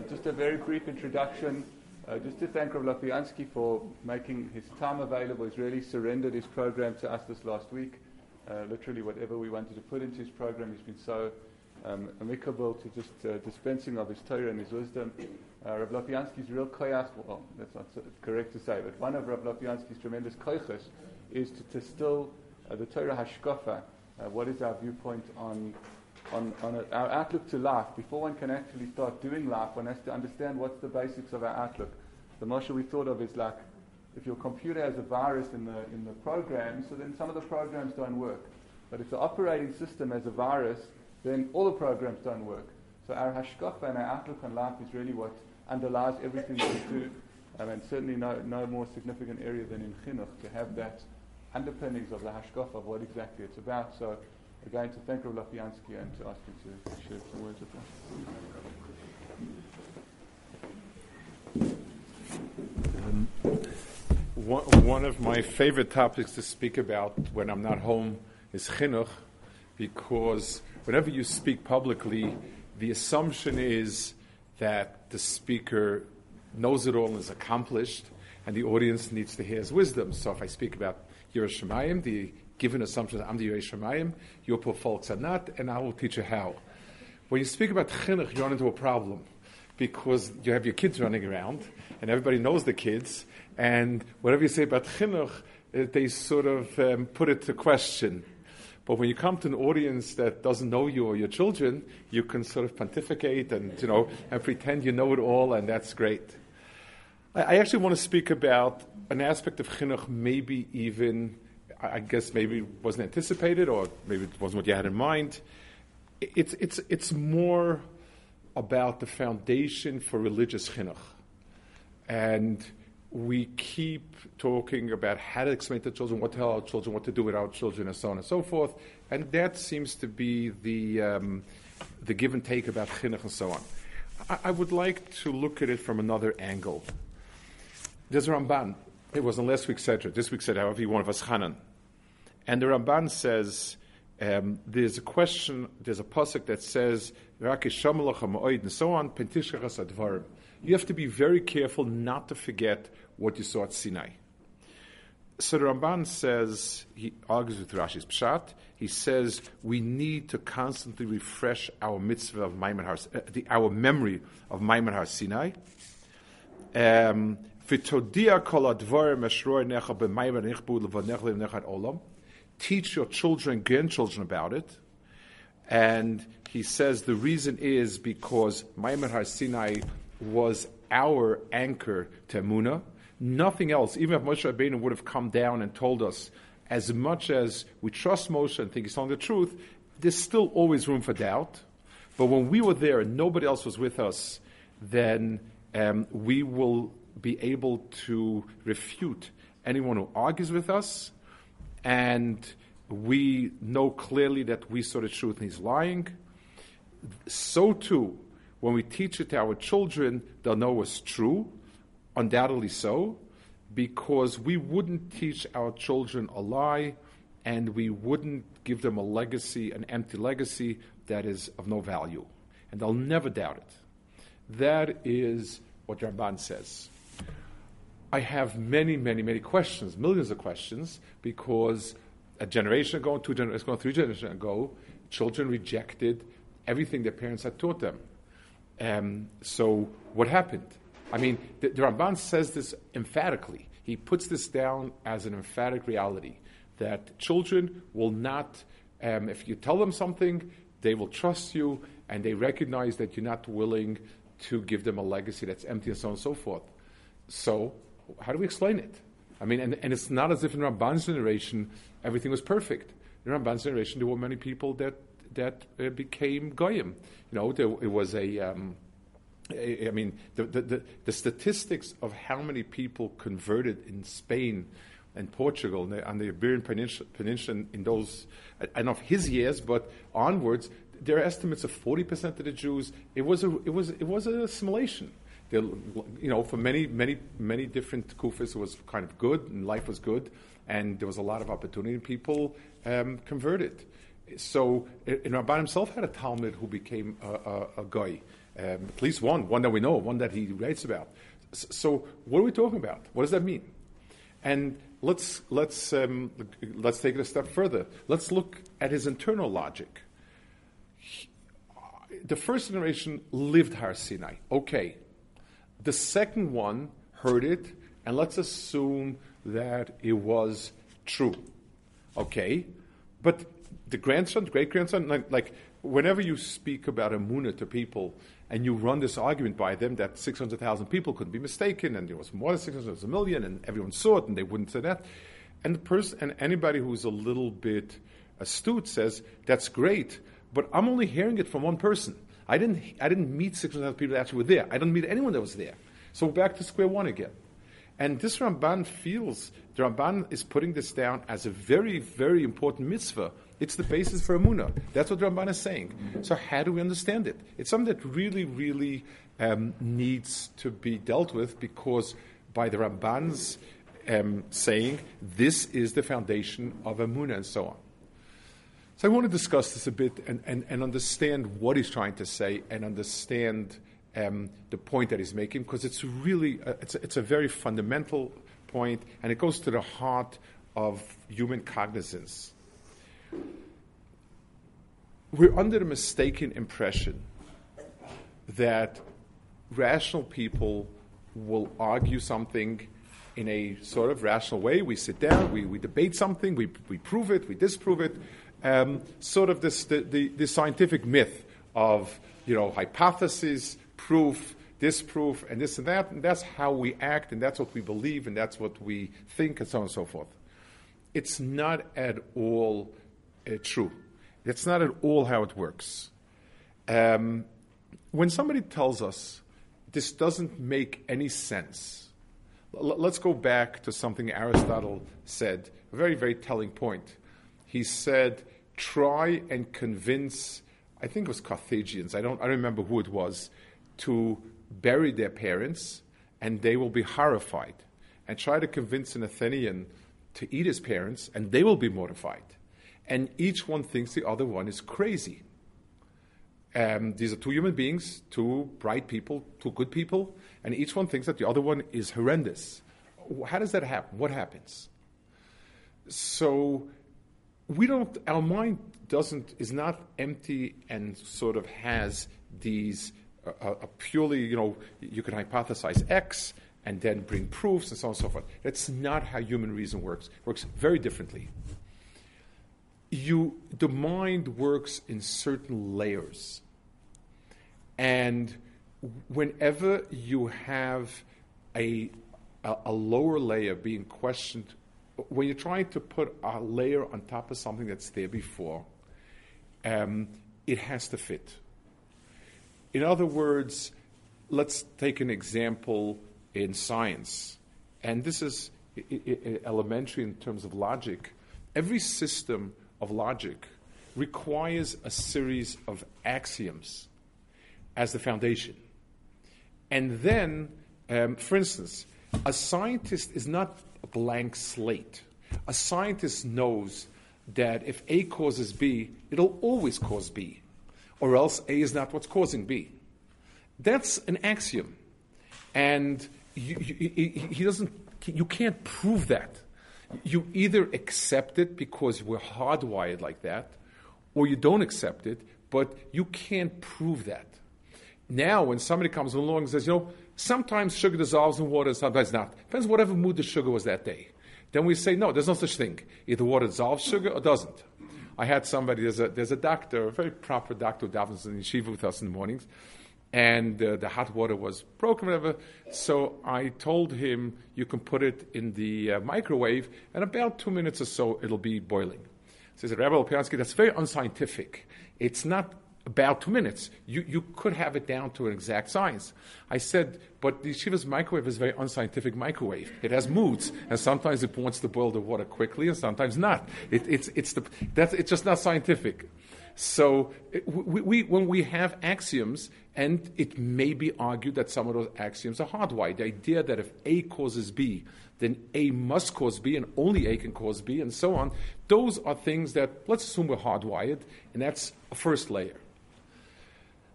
Uh, just a very brief introduction. Uh, just to thank Rav Lopiansky for making his time available. He's really surrendered his program to us this last week. Uh, literally, whatever we wanted to put into his program, he's been so um, amicable to just uh, dispensing of his Torah and his wisdom. Uh, Rav Lopiansky's real koyach, well, that's not correct to say, but one of Rav Lopiansky's tremendous koyches is to distill uh, the Torah Hashkafa. What is our viewpoint on on, on a, our outlook to life, before one can actually start doing life, one has to understand what's the basics of our outlook. The mashal we thought of is like if your computer has a virus in the, in the program, so then some of the programs don't work. But if the operating system has a virus, then all the programs don't work. So our hashkafa and our outlook on life is really what underlies everything we do. Um, and certainly no, no more significant area than in chinuch to have that underpinnings of the hashkafa of what exactly it's about. So again to thank Rav Lopiansky and to ask him to share some words with us. Um, one, one of my favorite topics to speak about when I'm not home is chinuch, because whenever you speak publicly, the assumption is that the speaker knows it all and is accomplished, and the audience needs to hear his wisdom. So if I speak about Yerushalayim, the given assumption that I'm the Yerushalayim, your poor folks are not, and I will teach you how. When you speak about chinuch, you run into a problem because you have your kids running around, and everybody knows the kids, and whatever you say about chinuch, uh, they sort of um, put it to question. But when you come to an audience that doesn't know you or your children, you can sort of pontificate and you know and pretend you know it all, and that's great. I, I actually want to speak about an aspect of chinuch, maybe even I guess maybe wasn't anticipated, or maybe it wasn't what you had in mind. It's it's it's more about the foundation for religious chinuch, and we keep talking about how to explain to children, what to tell our children, what to do with our children, and so on and so forth. And that seems to be the um, the give and take about chinuch and so on. I, I, would like to look at it from another angle. There's a Ramban. It was in last week's Sedra. This week said, however, one of us Hanan. And the Ramban says um, there's a question, there's a pasuk that says, and so on, you have to be very careful not to forget what you saw at Sinai. So the Ramban says, he argues with Rashi's Pshat, he says we need to constantly refresh our mitzvah of Ma'amad Har, uh, the, our memory of Ma'amad Har Sinai. Um, teach your children and grandchildren about it. And he says the reason is because Ma'amad Har Sinai was our anchor to Emunah. Nothing else, even if Moshe Rabbeinu would have come down and told us, as much as we trust Moshe and think he's telling the truth, there's still always room for doubt. But when we were there and nobody else was with us, then um, we will be able to refute anyone who argues with us and we know clearly that we saw the truth and he's lying, so too, when we teach it to our children, they'll know it's true, undoubtedly so, because we wouldn't teach our children a lie and we wouldn't give them a legacy, an empty legacy that is of no value. And they'll never doubt it. That is what Ramban says. I have many, many, many questions, millions of questions, because a generation ago, two generations ago, three generations ago, children rejected everything their parents had taught them. Um, so what happened? I mean, the, the Ramban says this emphatically. He puts this down as an emphatic reality that children will not, um, if you tell them something, they will trust you and they recognize that you're not willing to give them a legacy that's empty and so on and so forth. So how do we explain it? I mean, and, and it's not as if in Ramban's generation everything was perfect. In Ramban's generation, there were many people that that uh, became goyim. You know, there, it was a. Um, I mean, the, the, the, statistics of how many people converted in Spain and Portugal and the, on the Iberian Peninsula, Peninsula in those, don't know if his years, but onwards, there are estimates of 40% of the Jews. It was a, it was, it was an assimilation there, you know, for many, many, many different kufis, it was kind of good and life was good, and there was a lot of opportunity. People um, converted. So, and Ramban himself had a talmid who became a, a, a guy, um, at least one, one that we know, one that he writes about. So, what are we talking about? What does that mean? And let's let's um, let's take it a step further. Let's look at his internal logic. He, the first generation lived Har Sinai. Okay. The second one heard it, and let's assume that it was true. Okay. But the grandson, great grandson, like, like, whenever you speak about a Emunah to people and you run this argument by them that 600,000 people couldn't be mistaken and there was more than 600, there was a million and everyone saw it and they wouldn't say that. And the person, and anybody who's a little bit astute says, that's great, but I'm only hearing it from one person. I didn't, I didn't meet 600,000 people that actually were there. I didn't meet anyone that was there. So back to square one again. And this Ramban feels, the Ramban is putting this down as a very, very important mitzvah. It's the basis for Emunah. That's what Ramban is saying. So how do we understand it? It's something that really, really um, needs to be dealt with because by the Ramban's um, saying, this is the foundation of Emunah and so on. So I want to discuss this a bit and, and, and understand what he's trying to say and understand um, the point that he's making because it's really uh, it's, a, it's a very fundamental point and it goes to the heart of human cognizance. We're under the mistaken impression that rational people will argue something in a sort of rational way. We sit down, we, we debate something, we, we prove it, we disprove it. Um, sort of this the, the, the scientific myth of you know hypothesis, proof, disproof, and this and that. And that's how we act, and that's what we believe, and that's what we think, and so on and so forth. It's not at all uh, true. It's not at all how it works. Um, when somebody tells us this doesn't make any sense, l- let's go back to something Aristotle said, a very, very telling point. He said, try and convince, I think it was Carthaginians, I don't, I don't remember who it was, to bury their parents, and they will be horrified. And try to convince an Athenian to eat his parents, and they will be mortified. And each one thinks the other one is crazy. Um, these are two human beings, two bright people, two good people, and each one thinks that the other one is horrendous. How does that happen? What happens? So we don't. Our mind doesn't is not empty and sort of has these a purely, you know, you can hypothesize X and then bring proofs and so on and so forth. That's not how human reason works. Works very differently. You, the mind works in certain layers. And whenever you have a, a, a lower layer being questioned, when you're trying to put a layer on top of something that's there before, um, it has to fit. In other words, let's take an example in science, and this is elementary in terms of logic. Every system of logic requires a series of axioms as the foundation. And then, um, for instance, a scientist is not blank slate. A scientist knows that if A causes B, it'll always cause B or else A is not what's causing B. That's an axiom. And you, you, he doesn't, you can't prove that. You either accept it because we're hardwired like that, or you don't accept it, but you can't prove that. Now, when somebody comes along and says, you know, sometimes sugar dissolves in water, sometimes not. Depends whatever mood the sugar was that day. Then we say, no, there's no such thing. Either water dissolves sugar or doesn't. I had somebody, there's a, there's a doctor, a very proper doctor who davens in yeshiva with us in the mornings, and uh, the hot water was broken, whatever. So I told him, you can put it in the uh, microwave, and about two minutes or so, it'll be boiling. Said, Rabbi Lopiansky, that's very unscientific. It's not about two minutes. You, you could have it down to an exact science. I said, but the yeshiva's microwave is a very unscientific microwave. It has moods, and sometimes it wants to boil the water quickly, and sometimes not. It, it's, it's, the, that's, it's just not scientific. So we, we, when we have axioms, and it may be argued that some of those axioms are hardwired. The idea that if A causes B, then A must cause B, and only A can cause B, and so on. Those are things that let's assume we're hardwired, and that's a first layer.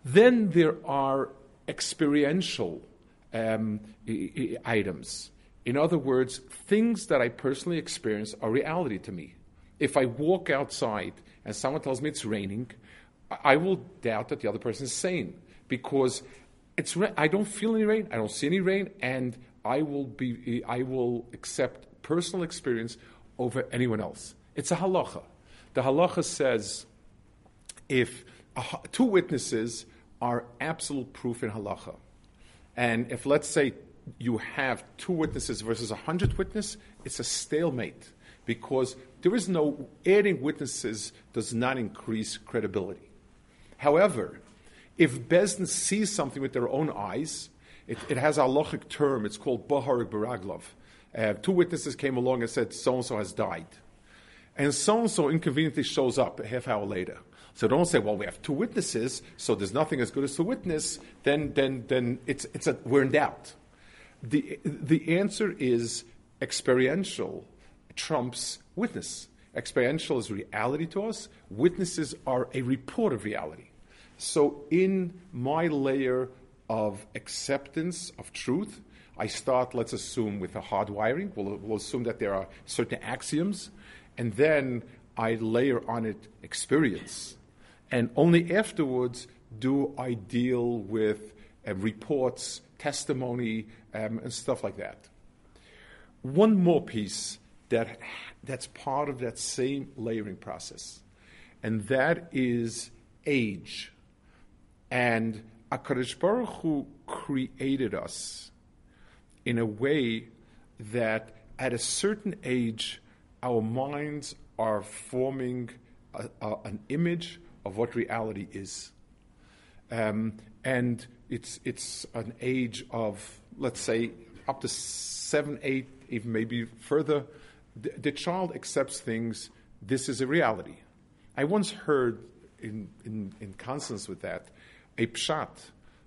Then there are experiential um, items. In other words, things that I personally experience are reality to me. If I walk outside and someone tells me it's raining, I will doubt that the other person is sane because it's I don't feel any rain, I don't see any rain, and I will be I will accept personal experience over anyone else. It's a halacha. The halacha says if two witnesses are absolute proof in halacha, and if let's say you have two witnesses versus a hundred witnesses, it's a stalemate because there is no adding witnesses does not increase credibility. However, if Bezdin sees something with their own eyes, it, it has a halachic term. It's called Baharik Baraglov. Uh, two witnesses came along and said so and so has died, and so and so inconveniently shows up a half hour later. So don't say, well, we have two witnesses, so there's nothing as good as a witness. Then, then, then it's, it's a, we're in doubt. The, the answer is experiential trumps witness. Experiential is reality to us. Witnesses are a report of reality. So, in my layer of acceptance of truth, I start, let's assume, with a hardwiring. We'll, we'll assume that there are certain axioms, and then I layer on it experience. And only afterwards do I deal with uh, reports, testimony, um, and stuff like that. One more piece that, that's part of that same layering process, and that is age. And HaKadosh Baruch Hu created us in a way that at a certain age, our minds are forming a, a, an image of what reality is. Um, and it's, it's an age of, let's say, up to seven, eight, even maybe further. The, the child accepts things, this is a reality. I once heard, in, in, in consonance with that, a pshat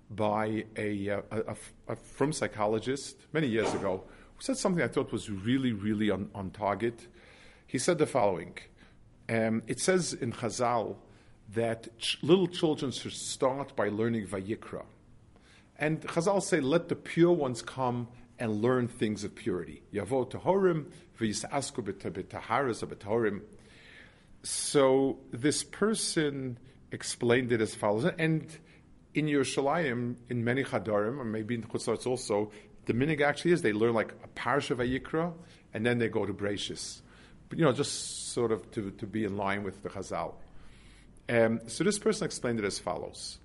by a, a, a, a from psychologist many years ago who said something I thought was really, really on, on target. He said the following um, It says in Chazal that ch- little children should start by learning Vayikra. And Chazal say, let the pure ones come and learn things of purity. Yavo Tahorim, V'yisasku b'taharas b'tahorim. So this person explained it as follows, and in Yerushalayim, in many Chadarim, or maybe in Chutz La'aretz also, the minig actually is they learn like a parsha of Vayikra, and then they go to Breishis. But, you know, just sort of to, to be in line with the Chazal. Um, so this person explained it as follows.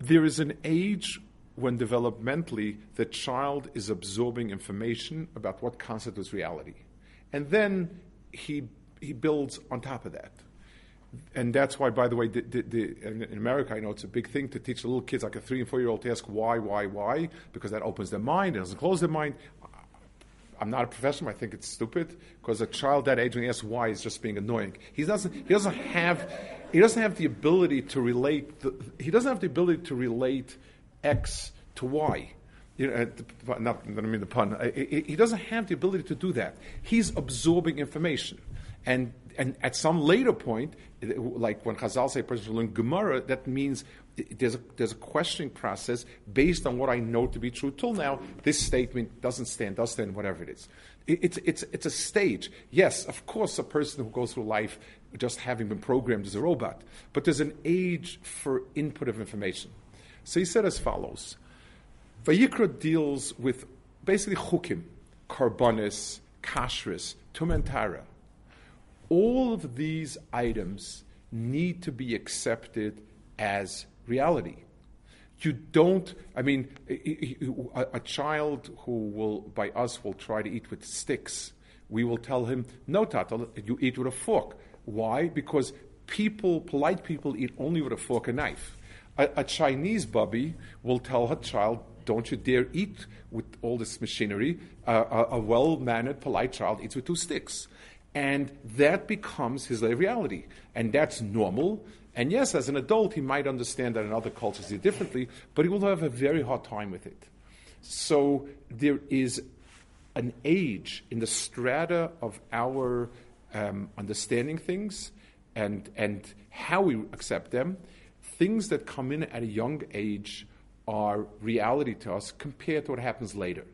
There is an age when developmentally the child is absorbing information about what constitutes reality. And then he, he builds on top of that and that's why, by the way, the, the, the, in America, I know it's a big thing to teach little kids, like a three and four year old, to ask why, why, why, because that opens their mind, it doesn't close their mind. I'm not a professional. I think it's stupid because a child that age when he asks why is just being annoying. He doesn't. He doesn't have. He doesn't have the ability to relate. The, he doesn't have the ability to relate X to Y. You know, not, I don't mean the pun. He doesn't have the ability to do that. He's absorbing information. And, and at some later point, like when Chazal say a person should learn Gemara, that means there's a, there's a questioning process based on what I know to be true. Till now, this statement doesn't stand, does stand, whatever it is. It, it's, it's, it's a stage. Yes, of course, a person who goes through life just having been programmed as a robot, but there's an age for input of information. So he said as follows Vayikra deals with basically chukim, karbonis, kashrus, tumentara all of these items need to be accepted as reality. You don't, I mean, a, a, child who will, by us, will try to eat with sticks, we will tell him, no, Tata, you eat with a fork. Why? Because people, polite people, eat only with a fork and knife. A, a Chinese bubby will tell her child, don't you dare eat with all this machinery. Uh, a, a well mannered, polite child eats with two sticks. And that becomes his reality. And that's normal. And yes, as an adult, he might understand that in other cultures do differently, but he will have a very hard time with it. So there is an age in the strata of our um, understanding things and, and how we accept them. Things that come in at a young age are reality to us compared to what happens later.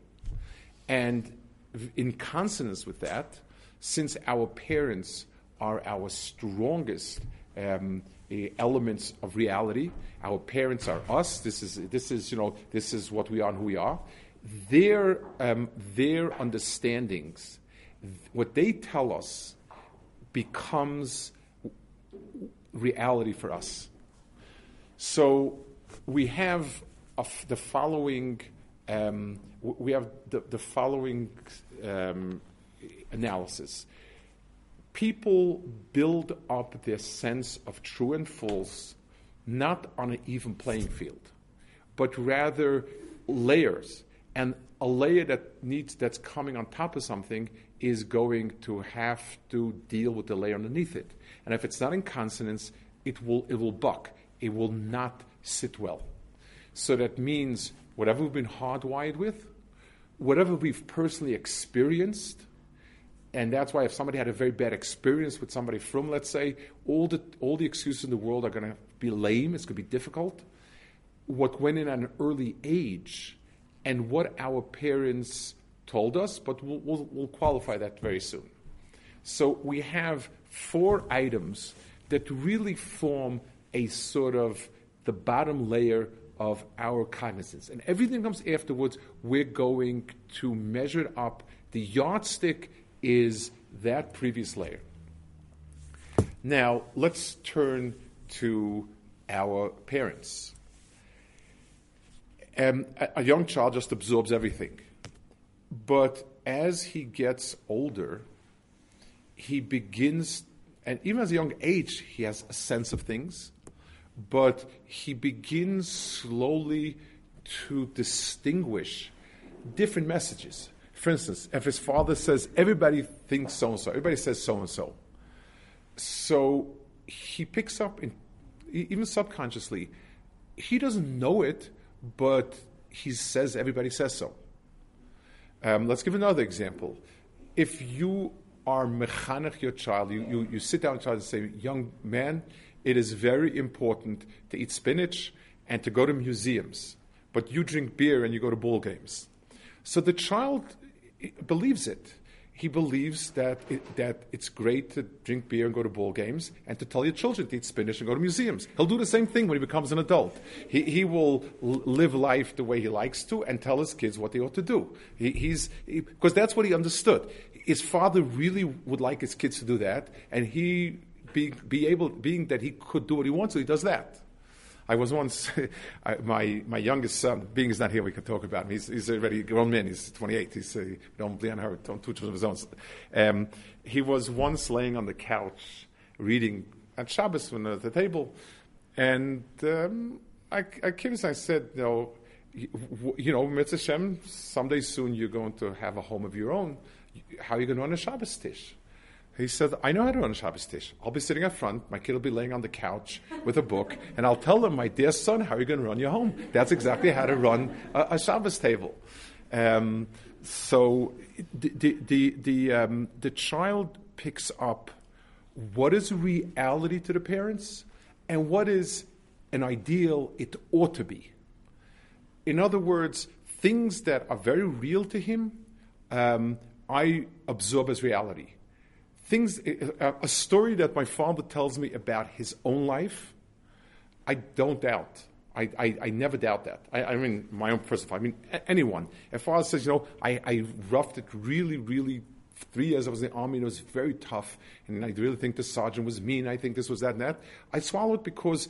And in consonance with that, since our parents are our strongest um, eh, elements of reality, our parents are us. This is this is you know this is what we are and who we are. Their um, their understandings, what they tell us, becomes reality for us. So we have the following. Um, we have the, the following um, analysis. People build up their sense of true and false not on an even playing field, but rather layers. And a layer that needs that's coming on top of something is going to have to deal with the layer underneath it. And if it's not in consonance, it will it will buck. It will not sit well. So that means whatever we've been hardwired with, whatever we've personally experienced, and that's why if somebody had a very bad experience with somebody from, let's say, all the all the excuses in the world are going to be lame. It's going to be difficult. What went in at an early age, and what our parents told us, but we'll, we'll, we'll qualify that very soon. So we have four items that really form a sort of the bottom layer of our cognizance. And everything comes afterwards, we're going to measure up. The yardstick is that previous layer. Now, let's turn to our parents. Um, a, a young child just absorbs everything. But as he gets older, he begins, and even as a young age, he has a sense of things but he begins slowly to distinguish different messages. For instance, if his father says, everybody thinks so and so, everybody says so and so. So he picks up, in, even subconsciously, he doesn't know it, but he says, everybody says so. Um, let's give another example. If you are mechanech your child, you, you, you sit down with a child and say, young man, it is very important to eat spinach and to go to museums, but you drink beer and you go to ball games. So the child believes it. He believes that, it, that it's great to drink beer and go to ball games and to tell your children to eat spinach and go to museums. He'll do the same thing when he becomes an adult. He, he will live life the way he likes to and tell his kids what they ought to do. He, he's Because that's what he understood. His father really would like his kids to do that, and he being, be able, being that he could do what he wants, so he does that. I was once, my, my youngest son, being he's not here, we can talk about him. He's, he's already a grown man, he's 28. He's, uh, don't don't touch of his own. Um, he was once laying on the couch reading at Shabbos when at the table, and um, I, I came I said, you know, you know, Mitzvah Shem, someday soon you're going to have a home of your own. How are you going to run a Shabbos tish? He said, I know how to run a Shabbos tish. I'll be sitting up front, my kid will be laying on the couch with a book, and I'll tell them, my dear son, how are you going to run your home? That's exactly how to run a, a Shabbos table. Um, so the, the, the, the, um, the child picks up what is reality to the parents and what is an ideal it ought to be. In other words, things that are very real to him, um, I absorb as reality things, a story that my father tells me about his own life, I don't doubt. I, I, I never doubt that. I, I, mean, my own personal, I mean, anyone. If father says, you know, I, I roughed it really, really, three years I was in the army and it was very tough, and I really think the sergeant was mean, I think this was that and that, I swallow it because,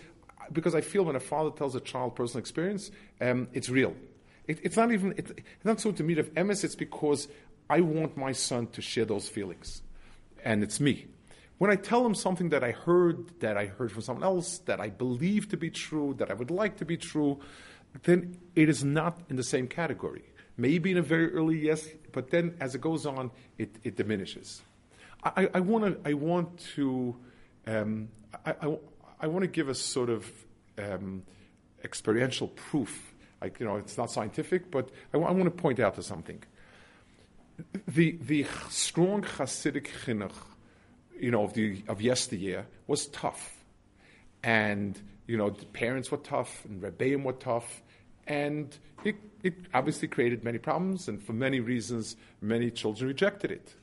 because I feel when a father tells a child personal experience, um, it's real. It, it's not even, it, it's not so to meet of emes, it's because I want my son to share those feelings and it's me. When I tell them something that I heard, that I heard from someone else, that I believe to be true, that I would like to be true, then it is not in the same category. Maybe in a very early yes, but then as it goes on, it, it diminishes. I, I, wanna, I want to, um, I, I, I want to give a sort of um, experiential proof. Like, you know, it's not scientific, but I want to point out to something. The, the strong Hasidic chinuch, you know, of, the, of yesteryear was tough. And, you know, parents were tough, and Rebbeim were tough, and it, it obviously created many problems, and for many reasons, many children rejected it.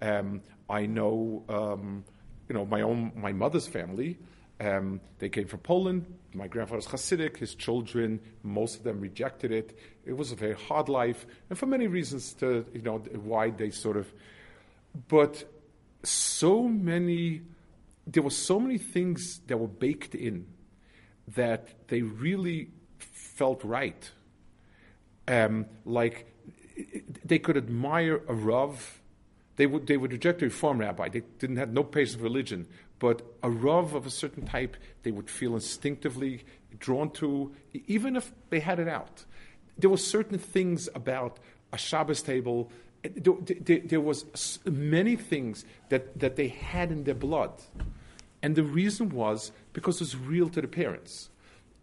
Um, I know, um, you know, my own, my mother's family, um, they came from Poland. My grandfather was Hasidic. His children, most of them rejected it. It was a very hard life, and for many reasons, to you know why they sort of. But so many, there were so many things that were baked in that they really felt right. Um, like they could admire a rav. They would they would reject a reform rabbi. They didn't have no patience for religion, but a rav of a certain type they would feel instinctively drawn to, even if they had it out. There were certain things about a Shabbos table. There, there, there was many things that, that they had in their blood, and the reason was because it was real to the parents.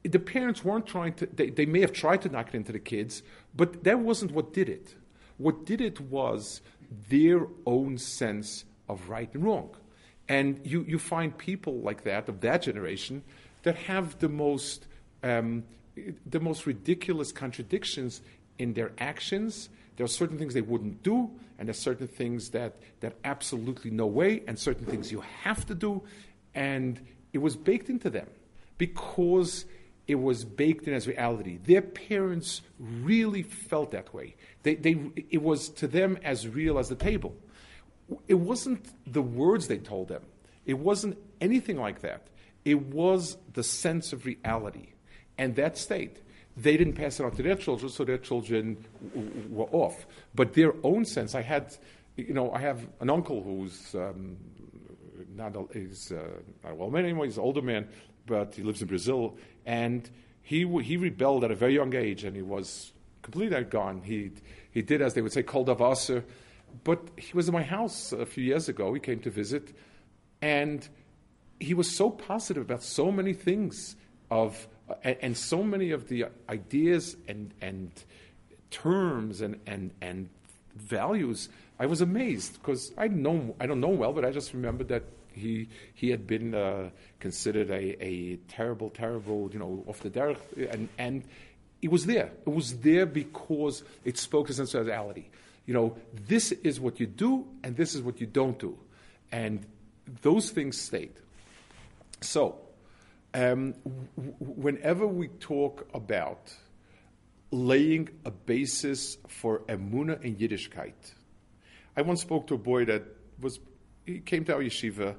The parents weren't trying to. They, they may have tried to knock it into the kids, but that wasn't what did it. What did it was their own sense of right and wrong. And you, you find people like that, of that generation, that have the most, um, the most ridiculous contradictions in their actions. There are certain things they wouldn't do, and there's certain things that, that absolutely no way, and certain things you have to do. And it was baked into them because it was baked in as reality. Their parents really felt that way. They, they, it was to them as real as the table it wasn't the words they told them, it wasn't anything like that. It was the sense of reality. And that state, they didn't pass it on to their children, so their children w- were off. But their own sense, I had, you know, I have an uncle who's um, not, a, he's, uh, well man anymore, he's an older man, but he lives in Brazil. And he, he rebelled at a very young age, and he was completely gone. He, he did, as they would say, kol davasser but he was in my house a few years ago. He came to visit, and he was so positive about so many things of and, and so many of the ideas and and terms and and and values. I was amazed because I know I don't know well, but I just remembered that he he had been uh, considered a, a terrible, terrible, you know, off the derech, and and it was there. It was there because it spoke to sensuality you know, this is what you do and this is what you don't do. And those things stayed. So, um, whenever we talk about laying a basis for emuna and Yiddishkeit, I once spoke to a boy that was, he came to our yeshiva,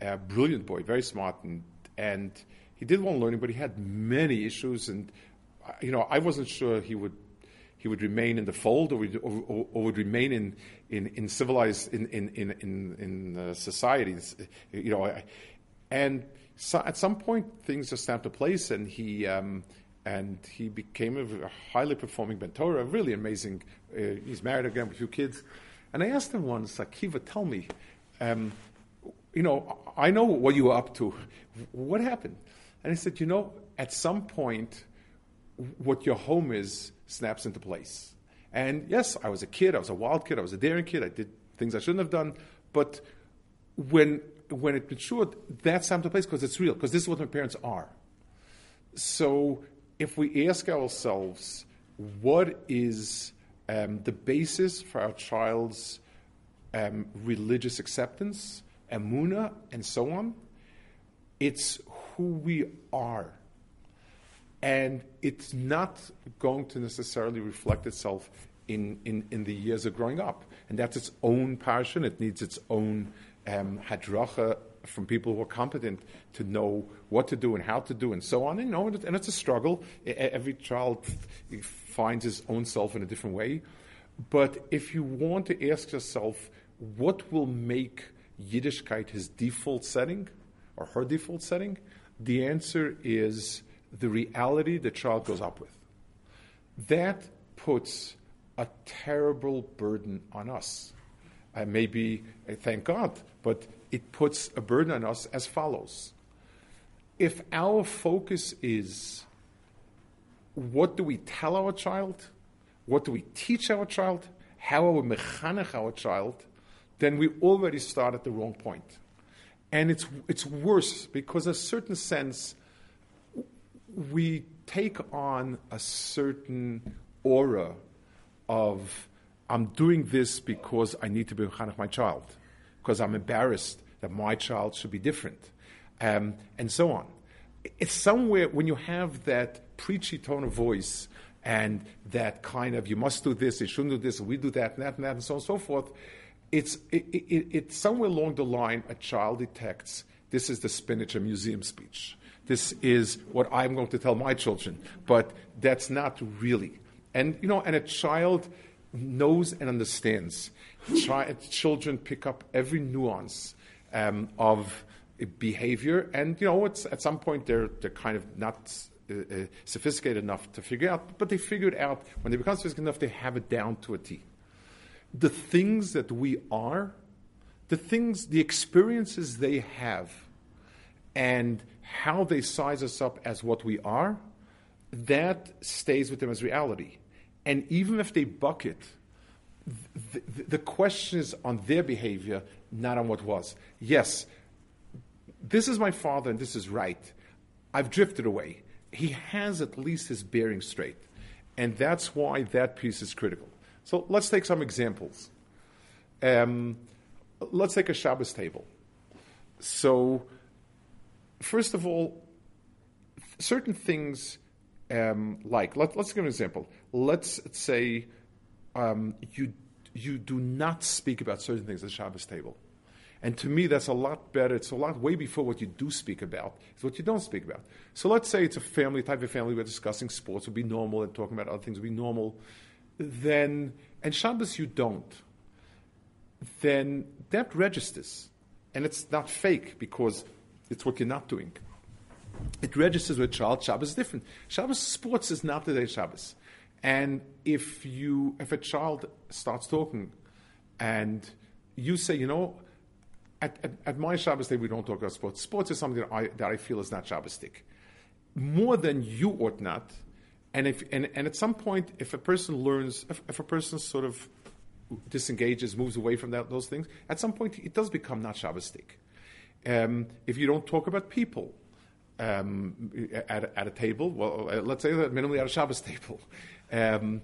a brilliant boy, very smart, and, and he did want learning, but he had many issues, and, you know, I wasn't sure he would he would remain in the fold or, would, or, or would remain in, in, in civilized in, in, in, in, in uh, societies you know and so at some point things just snapped to place and he um, and he became a highly performing mentor, a really amazing uh, he's married again with few kids. And I asked him once Akiva tell me um, you know I know what you were up to. What happened? And he said you know at some point what your home is snaps into place. And yes, I was a kid, I was a wild kid, I was a daring kid, I did things I shouldn't have done, but when when it matured, that snapped to place because it's real, because this is what my parents are. So if we ask ourselves, what is um, the basis for our child's um, religious acceptance, emuna, and so on, it's who we are and it's not going to necessarily reflect itself in, in, in the years of growing up. And that's its own passion. It needs its own um, hadracha from people who are competent to know what to do and how to do and so on. And, you know, and it's a struggle. Every child finds his own self in a different way. But if you want to ask yourself, what will make Yiddishkeit his default setting or her default setting? The answer is the reality the child grows up with. That puts a terrible burden on us. Uh, maybe, uh, thank God, but it puts a burden on us as follows. if our focus is what do we tell our child, what do we teach our child, how are we mechanech our child, then we already start at the wrong point. And it's, it's worse because, in a certain sense, we take on a certain aura of I'm doing this because I need to be mechanech my child, because I'm embarrassed that my child should be different, um, and so on. It's somewhere when you have that preachy tone of voice and that kind of you must do this, you shouldn't do this, we do that, and that, and that, and so on and so forth. It's it, it, it's somewhere along the line a child detects this is the spinach museum speech. This is what I'm going to tell my children, but that's not really. And you know, and a child knows and understands. children pick up every nuance um, of behavior, and you know, it's, at some point they're they're kind of not uh, uh, sophisticated enough to figure out, but they figure it out when they become sophisticated enough. They have it down to a T. The things that we are, the things, the experiences they have, and how they size us up as what we are, that stays with them as reality. And even if they bucket, the, the, the question is on their behavior, not on what was. Yes, this is my father and this is right. I've drifted away. He has at least his bearing straight. And that's why that piece is critical. So let's take some examples. Um, let's take a Shabbos table. So, first of all, certain things um, like, let, us give an example. Let's say um, you, you do not speak about certain things at the Shabbos table. And to me, that's a lot better. It's a lot way before what you do speak about is what you don't speak about. So let's say it's a family type of family. We're discussing sports would be normal, and talking about other things would be normal. Then, and Shabbos you don't. Then that registers, and it's not fake because it's what you're not doing. It registers with child. Shabbos is different. Shabbos sports is not the day Shabbos. And if you, if a child starts talking, and you say, you know, at, at, at, my Shabbos day, we don't talk about sports. Sports is something that I, that I feel is not Shabbostic. More than you ought not. And, if, and, and at some point, if a person learns, if, if a person sort of disengages, moves away from that, those things, at some point it does become not Shabbostic. Um, if you don't talk about people um, at, at, a table, well, uh, let's say that minimally at a Shabbos table. Um,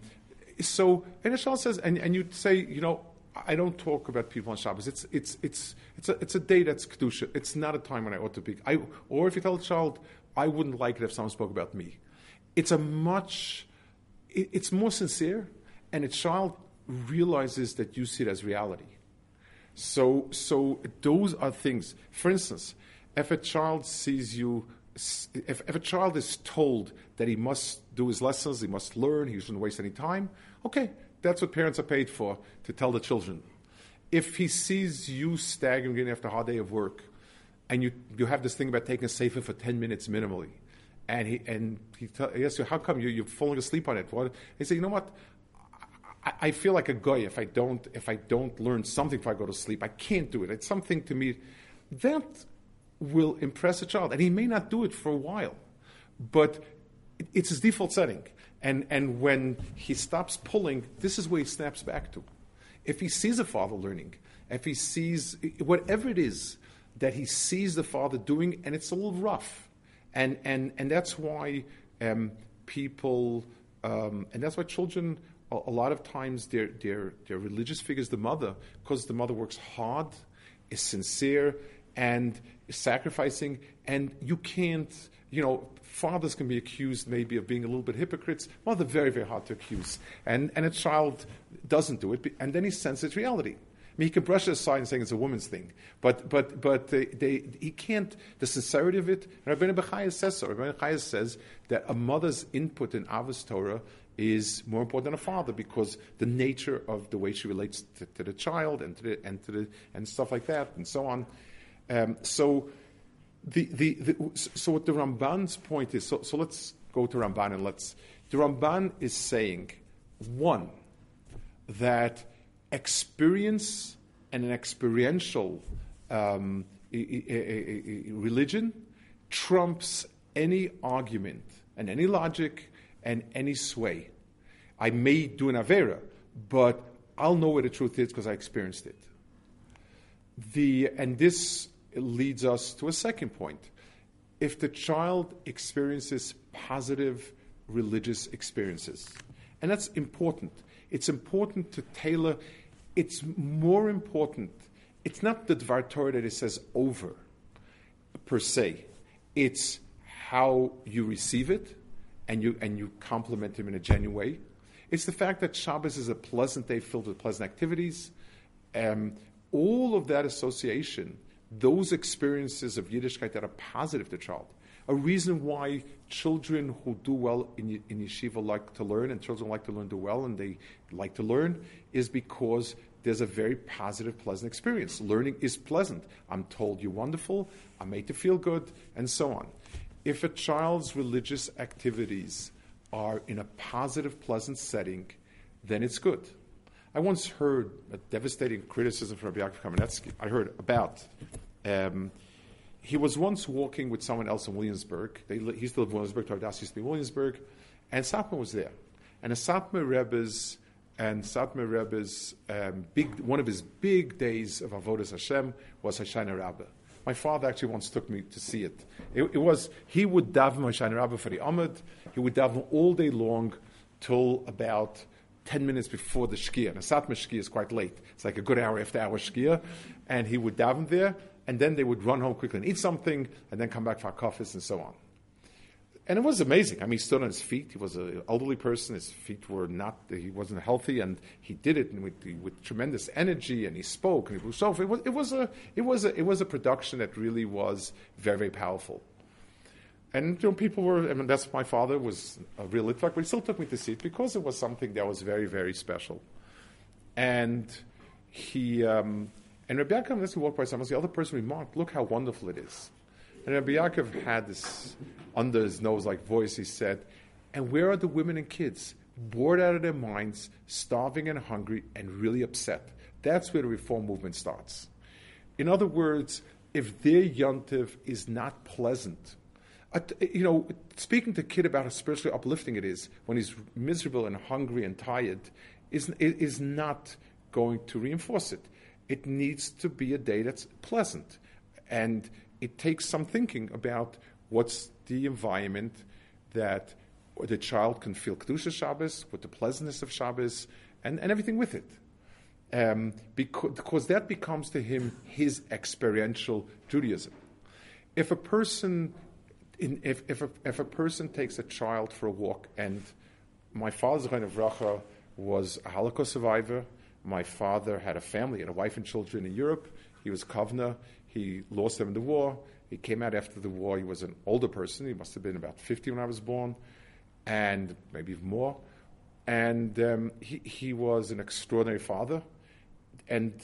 so, and Ishal says, and, and you say, you know, I don't talk about people on Shabbos. It's it's it's it's a it's a day that's kedusha. It's not a time when I ought to be. I or if you tell a child, I wouldn't like it if someone spoke about me. It's a much. It, it's more sincere, and a child realizes that you see it as reality. So so those are things. For instance, if a child sees you. If, if a child is told that he must do his lessons, he must learn, he shouldn't waste any time, okay, that's what parents are paid for, to tell the children. If he sees you staggering in after a hard day of work, and you, you have this thing about taking a sefer for 10 minutes minimally, and he, and he, tell, he asks you, how come you, you're falling asleep on it? What? He said, you know what? I, I feel like a guy if I don't if I don't learn something if I go to sleep. I can't do it. It's something to me that will impress a child, and he may not do it for a while, but it's his default setting. And, and when he stops pulling, this is where he snaps back to. If he sees a father learning, if he sees whatever it is that he sees the father doing, and it's a little rough, and and and that's why um, people, um, and that's why children, a, a lot of times, their their their religious figures, the mother, because the mother works hard, is sincere, and sacrificing, and you can't, you know, fathers can be accused maybe of being a little bit hypocrites. They're very, very hard to accuse. And, and a child doesn't do it, and then he senses reality. I mean, he can brush it aside and saying it's a woman's thing, but but but they, they, he can't. The sincerity of it. Rabbi Bechaya says so. Rabbi Bechaya says that a mother's input in Avos Torah is more important than a father because the nature of the way she relates to, to the child and to the, and to the and stuff like that and so on. Um, so the, the, the, so what the Ramban's point is, so, so let's go to Ramban and let's, the Ramban is saying, one, that experience and an experiential um, religion trumps any argument and any logic and any sway. I may do an Avera, but I'll know where the truth is because I experienced it. The, and this leads us to a second point. If the child experiences positive religious experiences, and that's important, it's important to tailor, it's more important, it's not the Dvar Torah that it says over per se, it's how you receive it and you, and you compliment him in a genuine way. It's the fact that Shabbos is a pleasant day filled with pleasant activities. Um, all of that association, those experiences of Yiddishkeit that are positive to child, a reason why children who do well in, in yeshiva like to learn, and children like to learn do well, and they like to learn, is because there's a very positive, pleasant experience. Learning is pleasant. I'm told you're wonderful, I'm made to feel good, and so on. If a child's religious activities are in a positive, pleasant setting, then it's good. I once heard a devastating criticism from Rabbi Yaakov Kamenetsky. I heard about. Um, he was once walking with someone else in Williamsburg. They, he still lived in Williamsburg. Torah Vodaas used to be in Williamsburg, and Satmar was there. And a Satmar Rebbe's and Satmar Rebbe's um, big one of his big days of avodas Hashem was Hoshana Rabbah. My father actually once took me to see it. It, it was he would daven Hoshana Rabbah for the Amud. He would daven all day long till about 10 minutes before the Shkia. And a Satmar Shkia is quite late. It's like a good hour after our Shkia. And he would daven there, and then they would run home quickly and eat something, and then come back for coffees and so on. And it was amazing. I mean, he stood on his feet. He was an elderly person. His feet were not, he wasn't healthy, and he did it with, with tremendous energy, and he spoke, and he so, it was, it was, a, it, was a, it was a production that really was very, very powerful. And you know, people were, I mean, that's my father was a real Litvak, but he still took me to see it because it was something that was very, very special. And he, um, and Rabbi Yaakov, he walked by someone, the other person remarked, look how wonderful it is. And Rabbi Yaakov had this under his nose like voice. He said, and where are the women and kids? Bored out of their minds, starving and hungry, and really upset. That's where the reform movement starts. In other words, if their yontiv is not pleasant, you know, speaking to a kid about how spiritually uplifting it is when he's miserable and hungry and tired is, is not going to reinforce it. It needs to be a day that's pleasant. And it takes some thinking about what's the environment that the child can feel Kedusha Shabbos, with the pleasantness of Shabbos, and, and everything with it. Um, because, because that becomes to him his experiential Judaism. If a person in, if, if, a, if a person takes a child for a walk, and my father's kind of Racha was a Holocaust survivor. My father had a family, and a wife and children in Europe. He was Kovna. He lost them in the war. He came out after the war. He was an older person. He must have been about 50 when I was born, and maybe even more. And um, he, he was an extraordinary father. And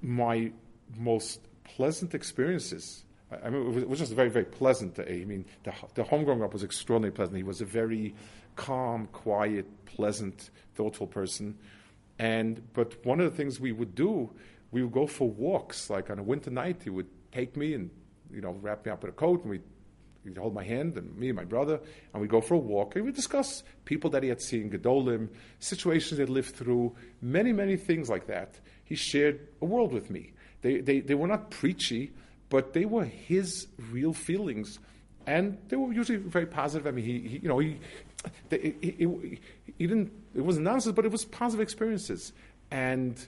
my most pleasant experiences I mean, it was just very, very pleasant. Day. I mean, the, the home growing up was extraordinarily pleasant. He was a very calm, quiet, pleasant, thoughtful person. And but one of the things we would do, we would go for walks. Like on a winter night, he would take me and you know wrap me up in a coat, and we he'd hold my hand, and me and my brother, and we'd go for a walk, and we'd discuss people that he had seen, Gedolim, situations he'd lived through, many, many things like that. He shared a world with me. They, they, they were not preachy, but they were his real feelings, and they were usually very positive. I mean, he, he you know, he, he, didn't. It wasn't nonsense, but it was positive experiences, and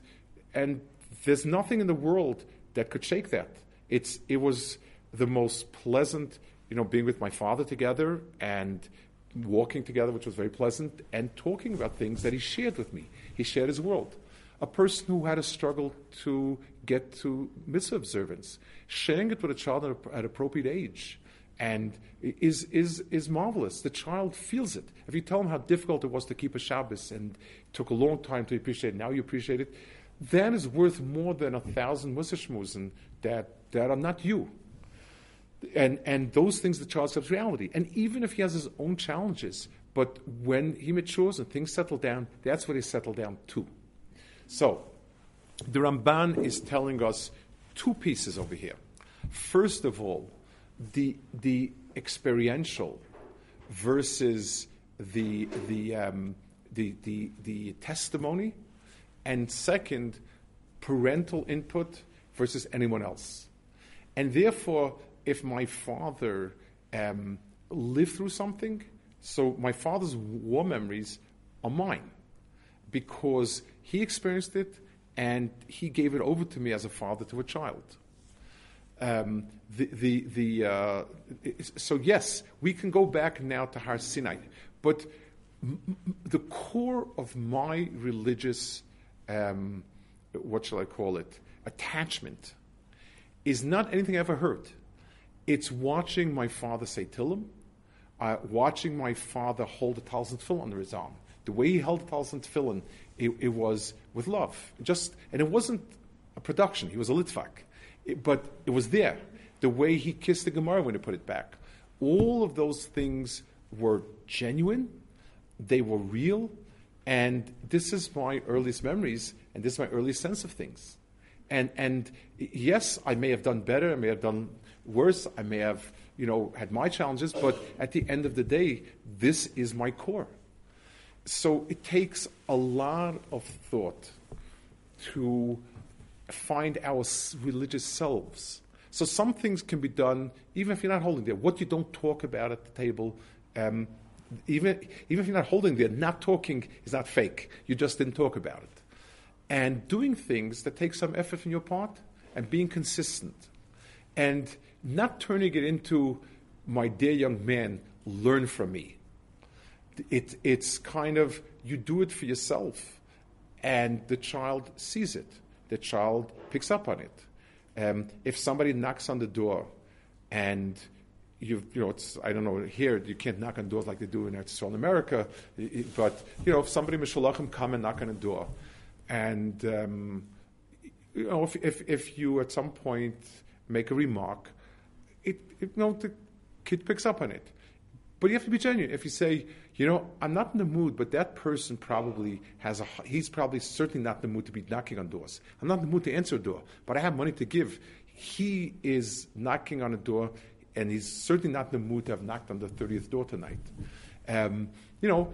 and there's nothing in the world that could shake that. It's it was the most pleasant, you know, being with my father together and walking together, which was very pleasant, and talking about things that he shared with me. He shared his world a person who had a struggle to get to mitzvah observance, sharing it with a child at, a, at appropriate age, and is, is, is marvelous. The child feels it. If you tell him how difficult it was to keep a Shabbos and took a long time to appreciate it, now you appreciate it, that is worth more than a thousand mussishmusen that, that are not you. And, and those things the child accepts reality. And even if he has his own challenges, but when he matures and things settle down, that's what he settle down to. So, the Ramban is telling us two pieces over here. First of all, the, the experiential versus the, the, um, the, the, the testimony, and second, parental input versus anyone else. And therefore, if my father um, lived through something, so my father's war memories are mine because he experienced it and he gave it over to me as a father to a child. Um, the, the, the, uh, so yes, we can go back now to Har Sinai, but m- the core of my religious, um, what shall I call it, attachment is not anything I ever heard. It's watching my father say Tillim, uh, watching my father hold a thousand tefillin under his arm. The way he held a thousand tefillin, it, it was with love. Just, and it wasn't a production. He was a litvak. It, but it was there. The way he kissed the Gemara when he put it back. All of those things were genuine, they were real, and this is my earliest memories, and this is my earliest sense of things. And, and yes, I may have done better, I may have done worse, I may have you know, had my challenges, but at the end of the day, this is my core. So it takes a lot of thought to find our religious selves. So some things can be done even if you're not holding there. What you don't talk about at the table, um, even even if you're not holding there, not talking is not fake. You just didn't talk about it, and doing things that take some effort from your part and being consistent, and not turning it into my dear young man, learn from me. It, it's kind of you do it for yourself, and the child sees it the child picks up on it. Um, if somebody knocks on the door and you you know, it's, I don't know, here you can't knock on doors like they do in Israel America, but, you know, if somebody, Meshulachim, come and knock on a door, and, um, you know, if, if, if, you at some point make a remark, it, it, you know, the kid picks up on it. But you have to be genuine. If you say, you know, I'm not in the mood, but that person probably has a, he's probably certainly not in the mood to be knocking on doors. I'm not in the mood to answer a door, but I have money to give. He is knocking on a door, and he's certainly not in the mood to have knocked on the 30th door tonight. Um, you know,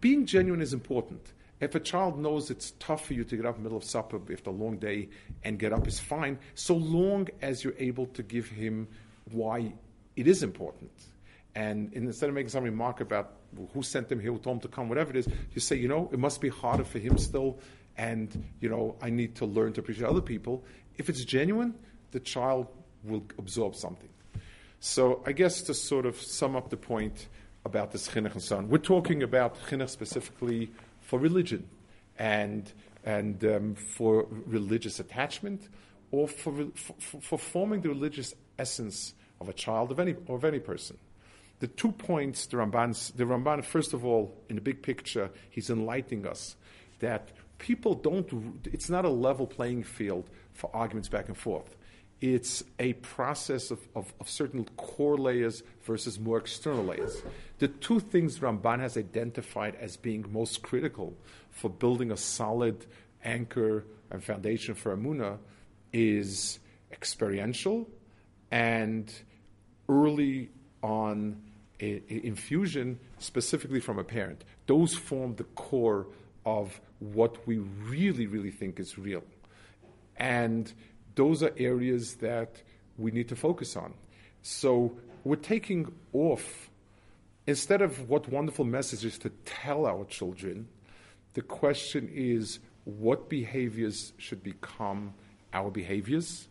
being genuine is important. If a child knows it's tough for you to get up in the middle of supper after a long day and get up is fine, so long as you're able to give him why it is important. And instead of making some remark about who sent him here, who told him to come, whatever it is, you say, you know, it must be harder for him still, and, you know, I need to learn to appreciate other people. If it's genuine, the child will absorb something. So I guess to sort of sum up the point about this chinuch and so on, we're talking about chinuch specifically for religion and, and um, for religious attachment or for, for, for forming the religious essence of a child of any, or of any person the two points the Ramban, the Ramban, first of all, in the big picture, he's enlightening us that people don't, it's not a level playing field for arguments back and forth. It's a process of, of, of certain core layers versus more external layers. The two things Ramban has identified as being most critical for building a solid anchor and foundation for Emunah is experiential and early on infusion specifically from a parent. Those form the core of what we really, really think is real. And those are areas that we need to focus on. So we're taking off, instead of what wonderful messages to tell our children, the question is what behaviors should become our behaviors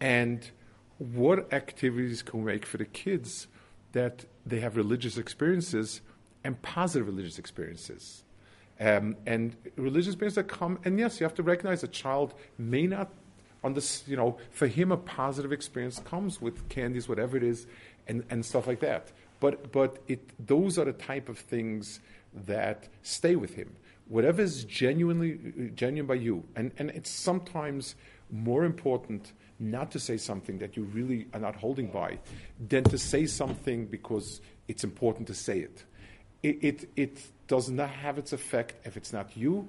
and what activities can we make for the kids that they have religious experiences and positive religious experiences. Um, and religious experiences that come, and yes, you have to recognize a child may not, on this, you know, for him a positive experience comes with candies, whatever it is, and, and stuff like that. But, but it, those are the type of things that stay with him. Whatever is genuinely genuine by you, and, and it's sometimes more important not to say something that you really are not holding by than to say something because it's important to say it. It, it, it does not have its effect if it's not you,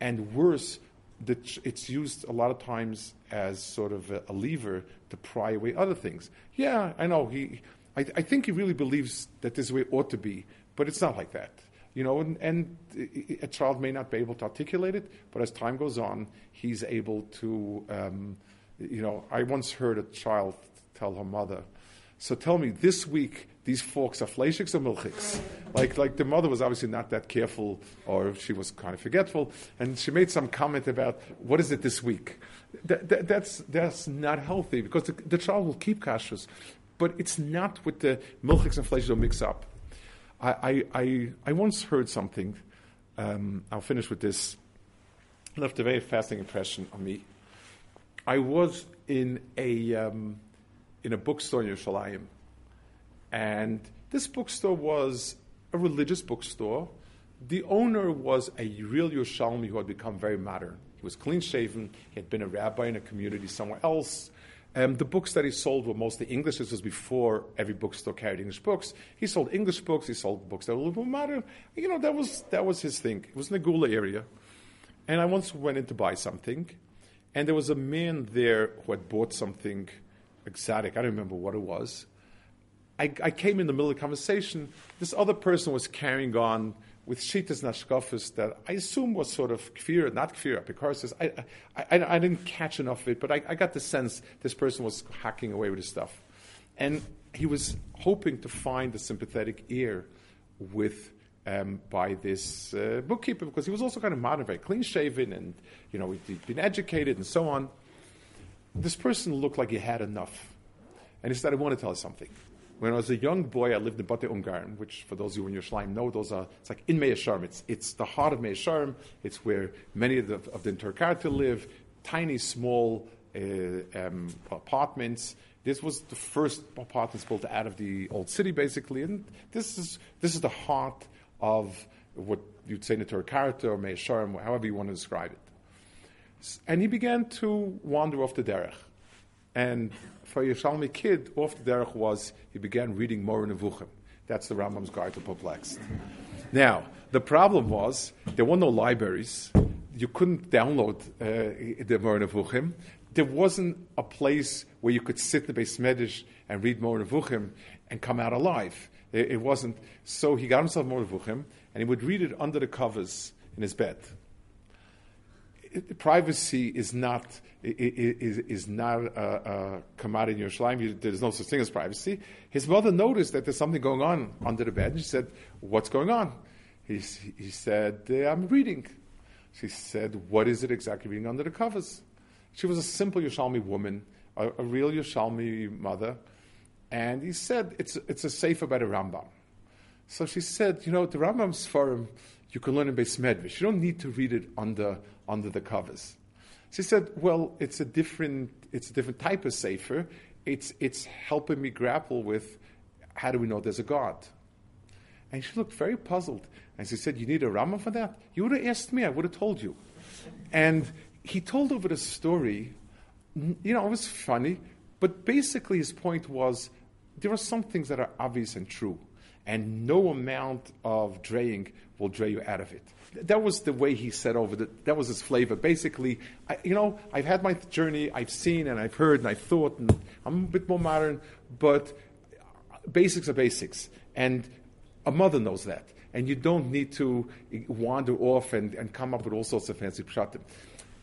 and worse, that it's used a lot of times as sort of a, a, lever to pry away other things. Yeah, I know he. I, I, think he really believes that this way ought to be, but it's not like that. You know, and, and a child may not be able to articulate it, but as time goes on, he's able to. Um, you know, I once heard a child tell her mother, "So tell me, this week these forks are fleischiks or milchiks. Like, like the mother was obviously not that careful, or she was kind of forgetful, and she made some comment about what is it this week. That, that, that's that's not healthy because the, the, child will keep kashrus, but it's not with the milchiks and fleischiks will mix up. I, I, I, I, once heard something. Um, I'll finish with this. Left a very fascinating impression on me. I was in a um, in a bookstore in Yerushalayim and this bookstore was a religious bookstore. The owner was a real Yerushalmi who had become very modern. He was clean shaven, he had been a rabbi in a community somewhere else. Um, the books that he sold were mostly English. This was before every bookstore carried English books. He sold English books. He sold books that were a little more modern. You know, that was that was his thing. It was in the Geula area, and I once went in to buy something, and there was a man there who had bought something exotic. I don't remember what it was, I, I, came in the middle of the conversation. This other person was carrying on with shitas nashkafis that I assume was sort of kfir, not kfir, I, I, I, I, didn't catch enough of it, but I, I got the sense this person was hacking away with his stuff. And he was hoping to find a sympathetic ear with um, by this uh, bookkeeper because he was also kind of modern, very clean shaven, and you know he'd been educated and so on. This person looked like he had enough, and he said, "I want to tell you something." When I was a young boy, I lived in Batei Ungarin, which for those of you in Yerushalayim know, those are, it's like in Meah Shearim. It's, it's the heart of Meah Shearim. It's where many of the, of the Neturei Karta live, tiny, small uh, um, apartments. This was the first apartments built out of the old city, basically. And this is, this is the heart of what you'd say in the Neturei Karta or Meah Shearim, however you want to describe it. And he began to wander off the derech. And for Yerushalmi kid, off the derech was he began reading Moreh Nevuchim. That's the Rambam's Guide to Perplexed. Now, the problem was there were no libraries. You couldn't download uh, the Nevuchim. There wasn't a place where you could sit in the beis medrash and read Moreh Nevuchim and come out alive. It, it, wasn't. So he got himself Moreh Nevuchim and he would read it under the covers in his bed. It, privacy is not is, is not a, a commodity in Yerushalayim. There's no such thing as privacy. His mother noticed that there's something going on under the bed, and she said, "What's going on?" He, he said, "I'm reading." She said, "What is it exactly reading under the covers?" She was a simple Yerushalmi woman, a, a real Yerushalmi mother, and he said, "It's it's a sefer by the Rambam." So she said, "You know, the Rambam's frum." You can learn in Beis Medrash. You don't need to read it under under the covers. She said, "Well, it's a different, it's a different type of sefer. It's it's helping me grapple with how do we know there's a God." And she looked very puzzled, and she said, "You need a Rama for that? You would have asked me. I would have told you." And he told over the story. You know, it was funny, but basically his point was there are some things that are obvious and true, and no amount of draying will dray you out of it that was the way he said over the, that was his flavor. Basically, I, you know, I've had my journey, I've seen and I've heard and I've thought, and I'm a bit more modern, but basics are basics. And a mother knows that. And you don't need to wander off and, and come up with all sorts of fancy pshatim.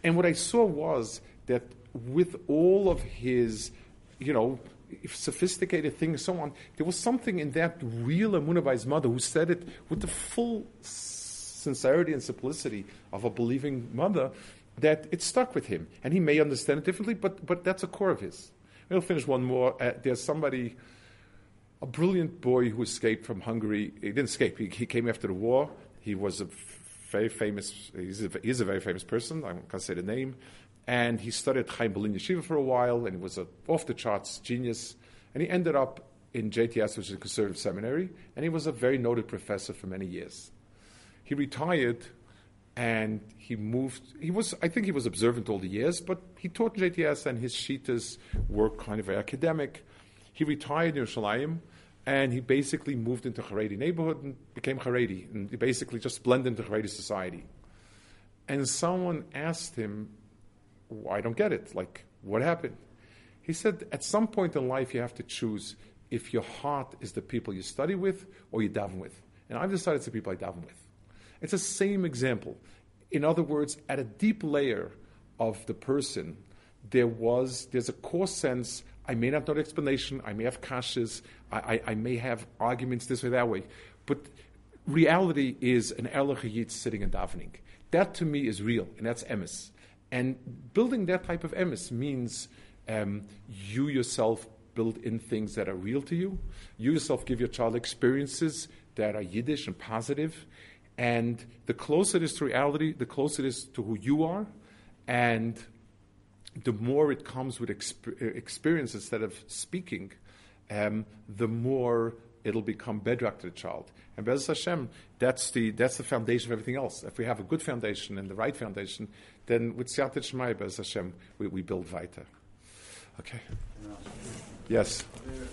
And what I saw was that with all of his, you know, sophisticated things and so on, there was something in that real Emunah by his mother who said it with the full sincerity and simplicity of a believing mother that it stuck with him. And he may understand it differently, but, but that's a core of his. We'll finish one more. Uh, there's somebody, a brilliant boy who escaped from Hungary. He didn't escape, he, he came after the war. He was a very famous, he's a, he's a very famous person, I can't say the name. And he studied Chaim Berlin Yeshiva for a while, and he was an off the charts genius. And he ended up in JTS, which is a conservative seminary, and he was a very noted professor for many years. He retired and he moved. He was, I think, he was observant all the years, but he taught JTS, and his shitas were kind of academic. He retired in Yerushalayim, and he basically moved into Haredi neighborhood and became Haredi, and he basically just blended into Haredi society. And someone asked him, I don't get it. Like, what happened? He said, at some point in life, you have to choose if your heart is the people you study with or you daven with. And I've decided it's the people I daven with. It's the same example. In other words, at a deep layer of the person, there was there's a core sense. I may not know the explanation. I may have kashas. I, I, I may have arguments this way that way, but reality is an erlich sitting and davening. That to me is real, and that's emes. And building that type of emes means um, you yourself build in things that are real to you. You yourself give your child experiences that are Yiddish and positive. And the closer it is to reality, the closer it is to who you are. And the more it comes with exp- experience instead of speaking, um, the more it'll become bedrock to the child. And Bez Hashem, that's the, that's the foundation of everything else. If we have a good foundation and the right foundation, then with Siyat Shmai, Bez Hashem, we, we build weiter. Okay. Yes. Are there,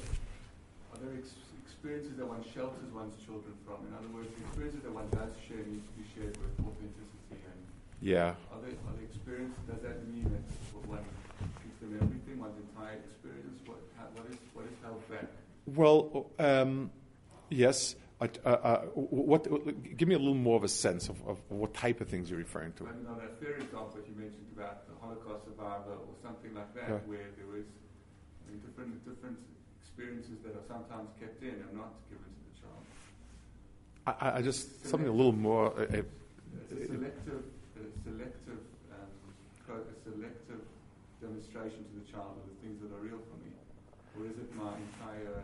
are there ex- experiences that one shelters one's children from? In other words, the experiences that one does share need to be shared with authenticity. And yeah. Are there, are does that mean that one gives them everything, one's entire experience? What, how, what, is, what is held back? Well, um, yes. Uh, uh, what, give me a little more of a sense of, of, what type of things you're referring to. I mean, on that fair example that you mentioned about the Holocaust survivor or something like that, yeah. where there was I mean, different, different experiences that are sometimes kept in and not given to the child. I, I just selective, something a little more. Uh, it's a selective, a selective, um, a selective demonstration to the child of the things that are real for me, or is it my entire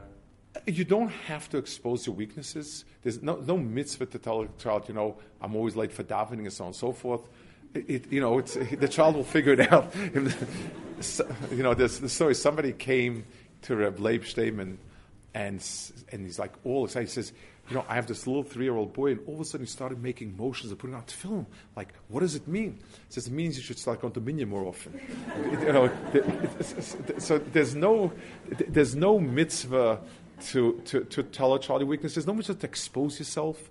you don't have to expose your weaknesses. There's no, no mitzvah to tell a child, you know, I'm always late for davening and so on and so forth. It, it, you know, the child will figure it out. you know, there's the story. Somebody came to Reb Leib Steinman, and and he's like all excited. He says, you know, I have this little three-year-old boy, and all of a sudden he started making motions and putting out film. Like, what does it mean? He says it means you should start going to minyan more often. you know, so there's no there's no mitzvah to, to, to tell a child your weaknesses. Not just expose yourself,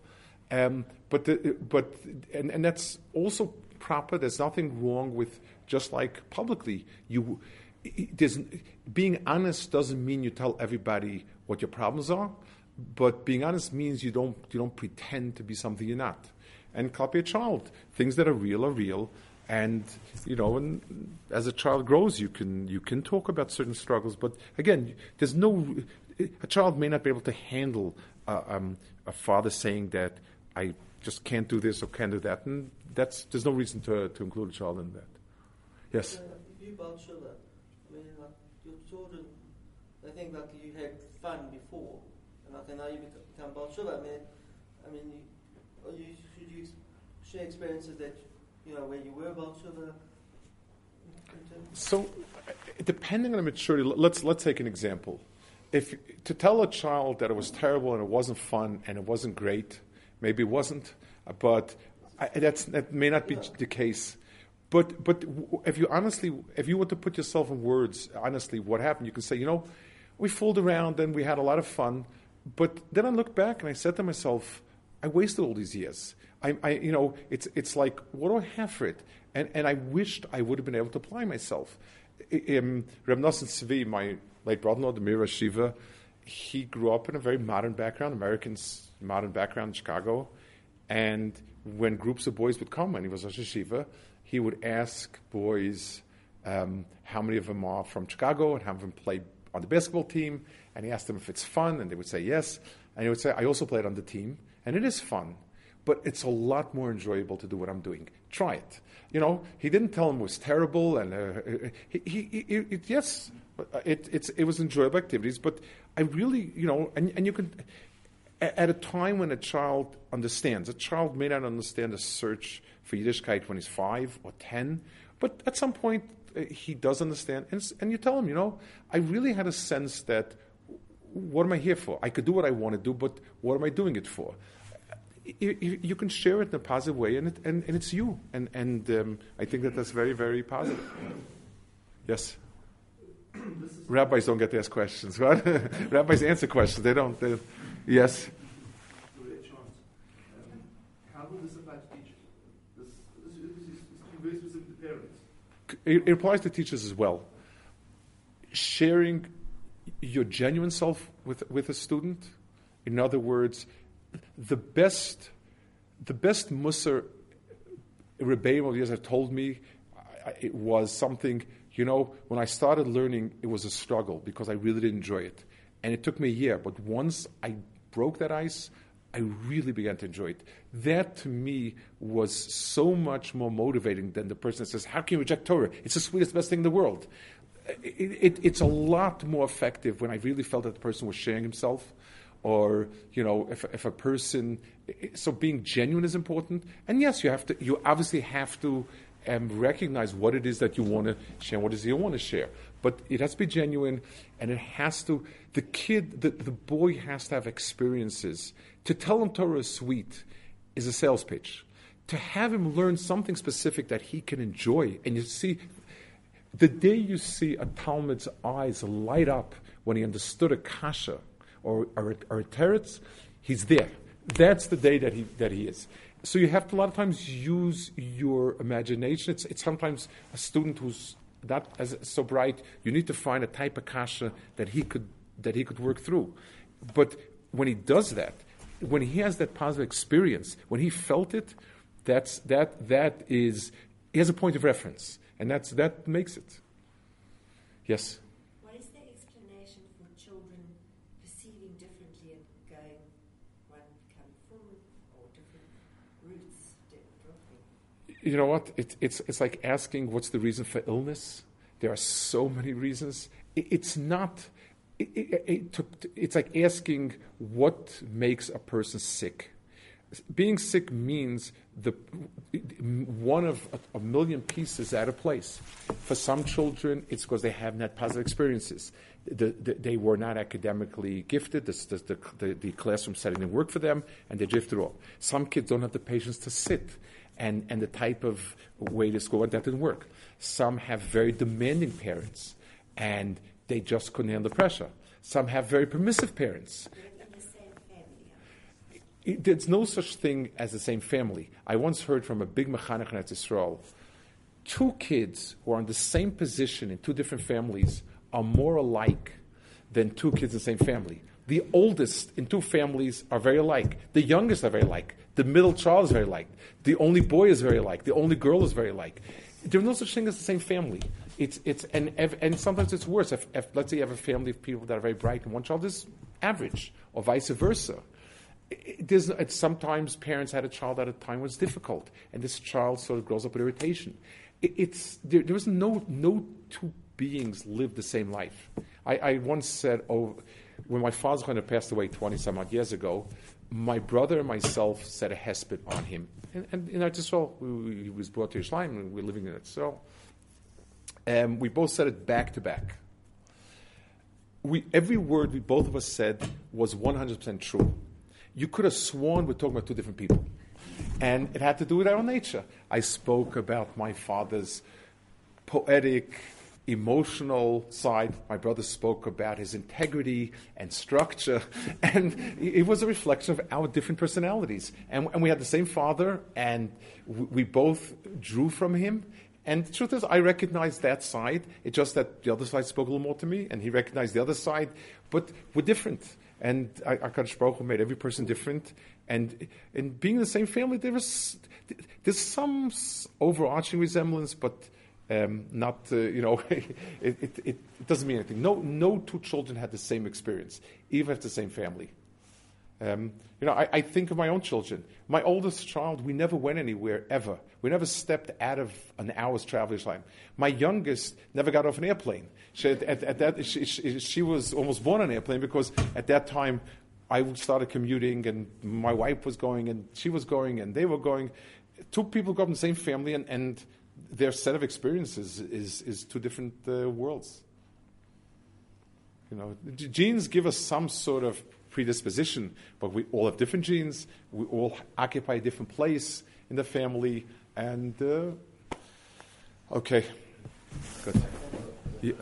um, but the, but and, and that's also proper. There's nothing wrong with just like publicly you. Being honest doesn't mean you tell everybody what your problems are, but being honest means you don't you don't pretend to be something you're not. And copy a child. Things that are real are real, and you know, and as a child grows, you can you can talk about certain struggles. But again, there's no a child may not be able to handle uh, um, a father saying that I just can't do this or can't do that, and that's there's no reason to to include a child in that. Yes. Uh, you baal teshuva. I mean, like your children, they think that you had fun before, and like now you become baal teshuva. I mean, I mean, you, you, should you share experiences that you know where you were baal teshuva? So, depending on the maturity, let's let's take an example if to tell a child that it was terrible and it wasn't fun and it wasn't great, maybe it wasn't, but I, that may not be the case. But but if you honestly, if you were to put yourself in words, honestly, what happened? You can say, you know, we fooled around and we had a lot of fun, but then I look back and I said to myself, I wasted all these years. I, I you know, it's it's like what do I have for it? And and I wished I would have been able to apply myself. Um, Reb Nosson Tzvi, my late brother-in-law, the Shiva, he grew up in a very modern background, American modern background in Chicago. And when groups of boys would come, when he was a Shiva, he would ask boys um, how many of them are from Chicago and have them play on the basketball team. And he asked them if it's fun, and they would say yes. And he would say, I also played on the team, and it is fun but it's a lot more enjoyable to do what I'm doing. Try it. You know, he didn't tell him it was terrible, and uh, he, he, he, it, yes, it, it was enjoyable activities, but I really, you know, and, and you can, at a time when a child understands, a child may not understand a search for Yiddishkeit when he's five or ten, but at some point uh, he does understand, and, and you tell him, you know, I really had a sense that what am I here for? I could do what I want to do, but what am I doing it for? You, you, can share it in a positive way, and, it, and, and it's you. And, and um, I think that that's very, very positive. Yes? Rabbis don't get to ask questions, right? Rabbis answer questions. They don't. They, yes? It, it applies to teachers as well. Sharing your genuine self with, with a student. In other words, the best, the best Musar Rebbeim of years have told me it was something, you know, when I started learning, it was a struggle because I really didn't enjoy it. And it took me a year, but once I broke that ice, I really began to enjoy it. That to me was so much more motivating than the person that says, How can you reject Torah? It's the sweetest, best thing in the world. It, it, it's a lot more effective when I really felt that the person was sharing himself or you know if, if a person so being genuine is important and yes you have to you obviously have to um, recognize what it is that you want to share what it is you want to share but it has to be genuine and it has to the kid the, the boy has to have experiences to tell him torah is sweet is a sales pitch to have him learn something specific that he can enjoy and you see the day you see a talmid's eyes light up when he understood a kasha or, or, or a teretz, he's there. That's the day that he, that he is. So you have to a lot of times use your imagination. It's, it's sometimes a student who's not as so bright. You need to find a type of kasha that he could that he could work through. But when he does that, when he has that positive experience, when he felt it, that's that that is he has a point of reference, and that's that makes it. Yes. You know what? It, it's, it's like asking what's the reason for illness. There are so many reasons. It, it's not, it, it's like asking what makes a person sick. Being sick means the one of a, a million pieces out of place. For some children, it's because they haven't had positive experiences. The, the, they were not academically gifted. The, the, the, classroom setting didn't work for them, and they drifted off. Some kids don't have the patience to sit and, and the type of way to school, and that didn't work. Some have very demanding parents, and they just couldn't handle the pressure. Some have very permissive parents. there's no such thing as the same family. I once heard from a big mechanech in Israel, two kids who are in the same position in two different families are more alike than two kids in the same family. The oldest in two families are very alike. The youngest are very alike. The middle child is very like. The only boy is very like. The only girl is very like. There's no such thing as the same family. It's, it's, and, and sometimes it's worse. If, if, let's say you have a family of people that are very bright and one child is average, or vice versa. It, it, sometimes parents had a child at a time was difficult, and this child sort of grows up with irritation. It, it's, there, there was no, no two beings live the same life. I, I once said, oh, when my father passed away 20 some odd years ago, my brother and myself said a hesped on him. And, and in Eretz we, he was brought to Yerushalayim, and we are living in Eretz And um, we both said it back to back. We, every word we both of us said was 100% true. You could have sworn we're talking about two different people. And it had to do with our nature. I spoke about my father's poetic, emotional side. My brother spoke about his integrity and structure, and it was a reflection of our different personalities. And, and we had the same father, and we, both drew from him. And the truth is, I recognized that side. It's just that the other side spoke a little more to me, and he recognized the other side. But we're different. And Hakadosh Baruch made every person different. And in being in the same family, there is there's some overarching resemblance, but um, not, uh, you know, it, it, it, doesn't mean anything. No, no two children had the same experience, even if the same family. Um, you know, I, I, think of my own children. My oldest child, we never went anywhere ever. We never stepped out of an hour's traveling time. My youngest never got off an airplane. She, at, at that, she, she, she, was almost born on an airplane because at that time I started commuting and my wife was going and she was going and they were going. Two people up in the same family and, and their set of experiences is, is two different uh, worlds. You know, genes give us some sort of predisposition, but we all have different genes. We all occupy a different place in the family, and uh, okay, good. Yeah.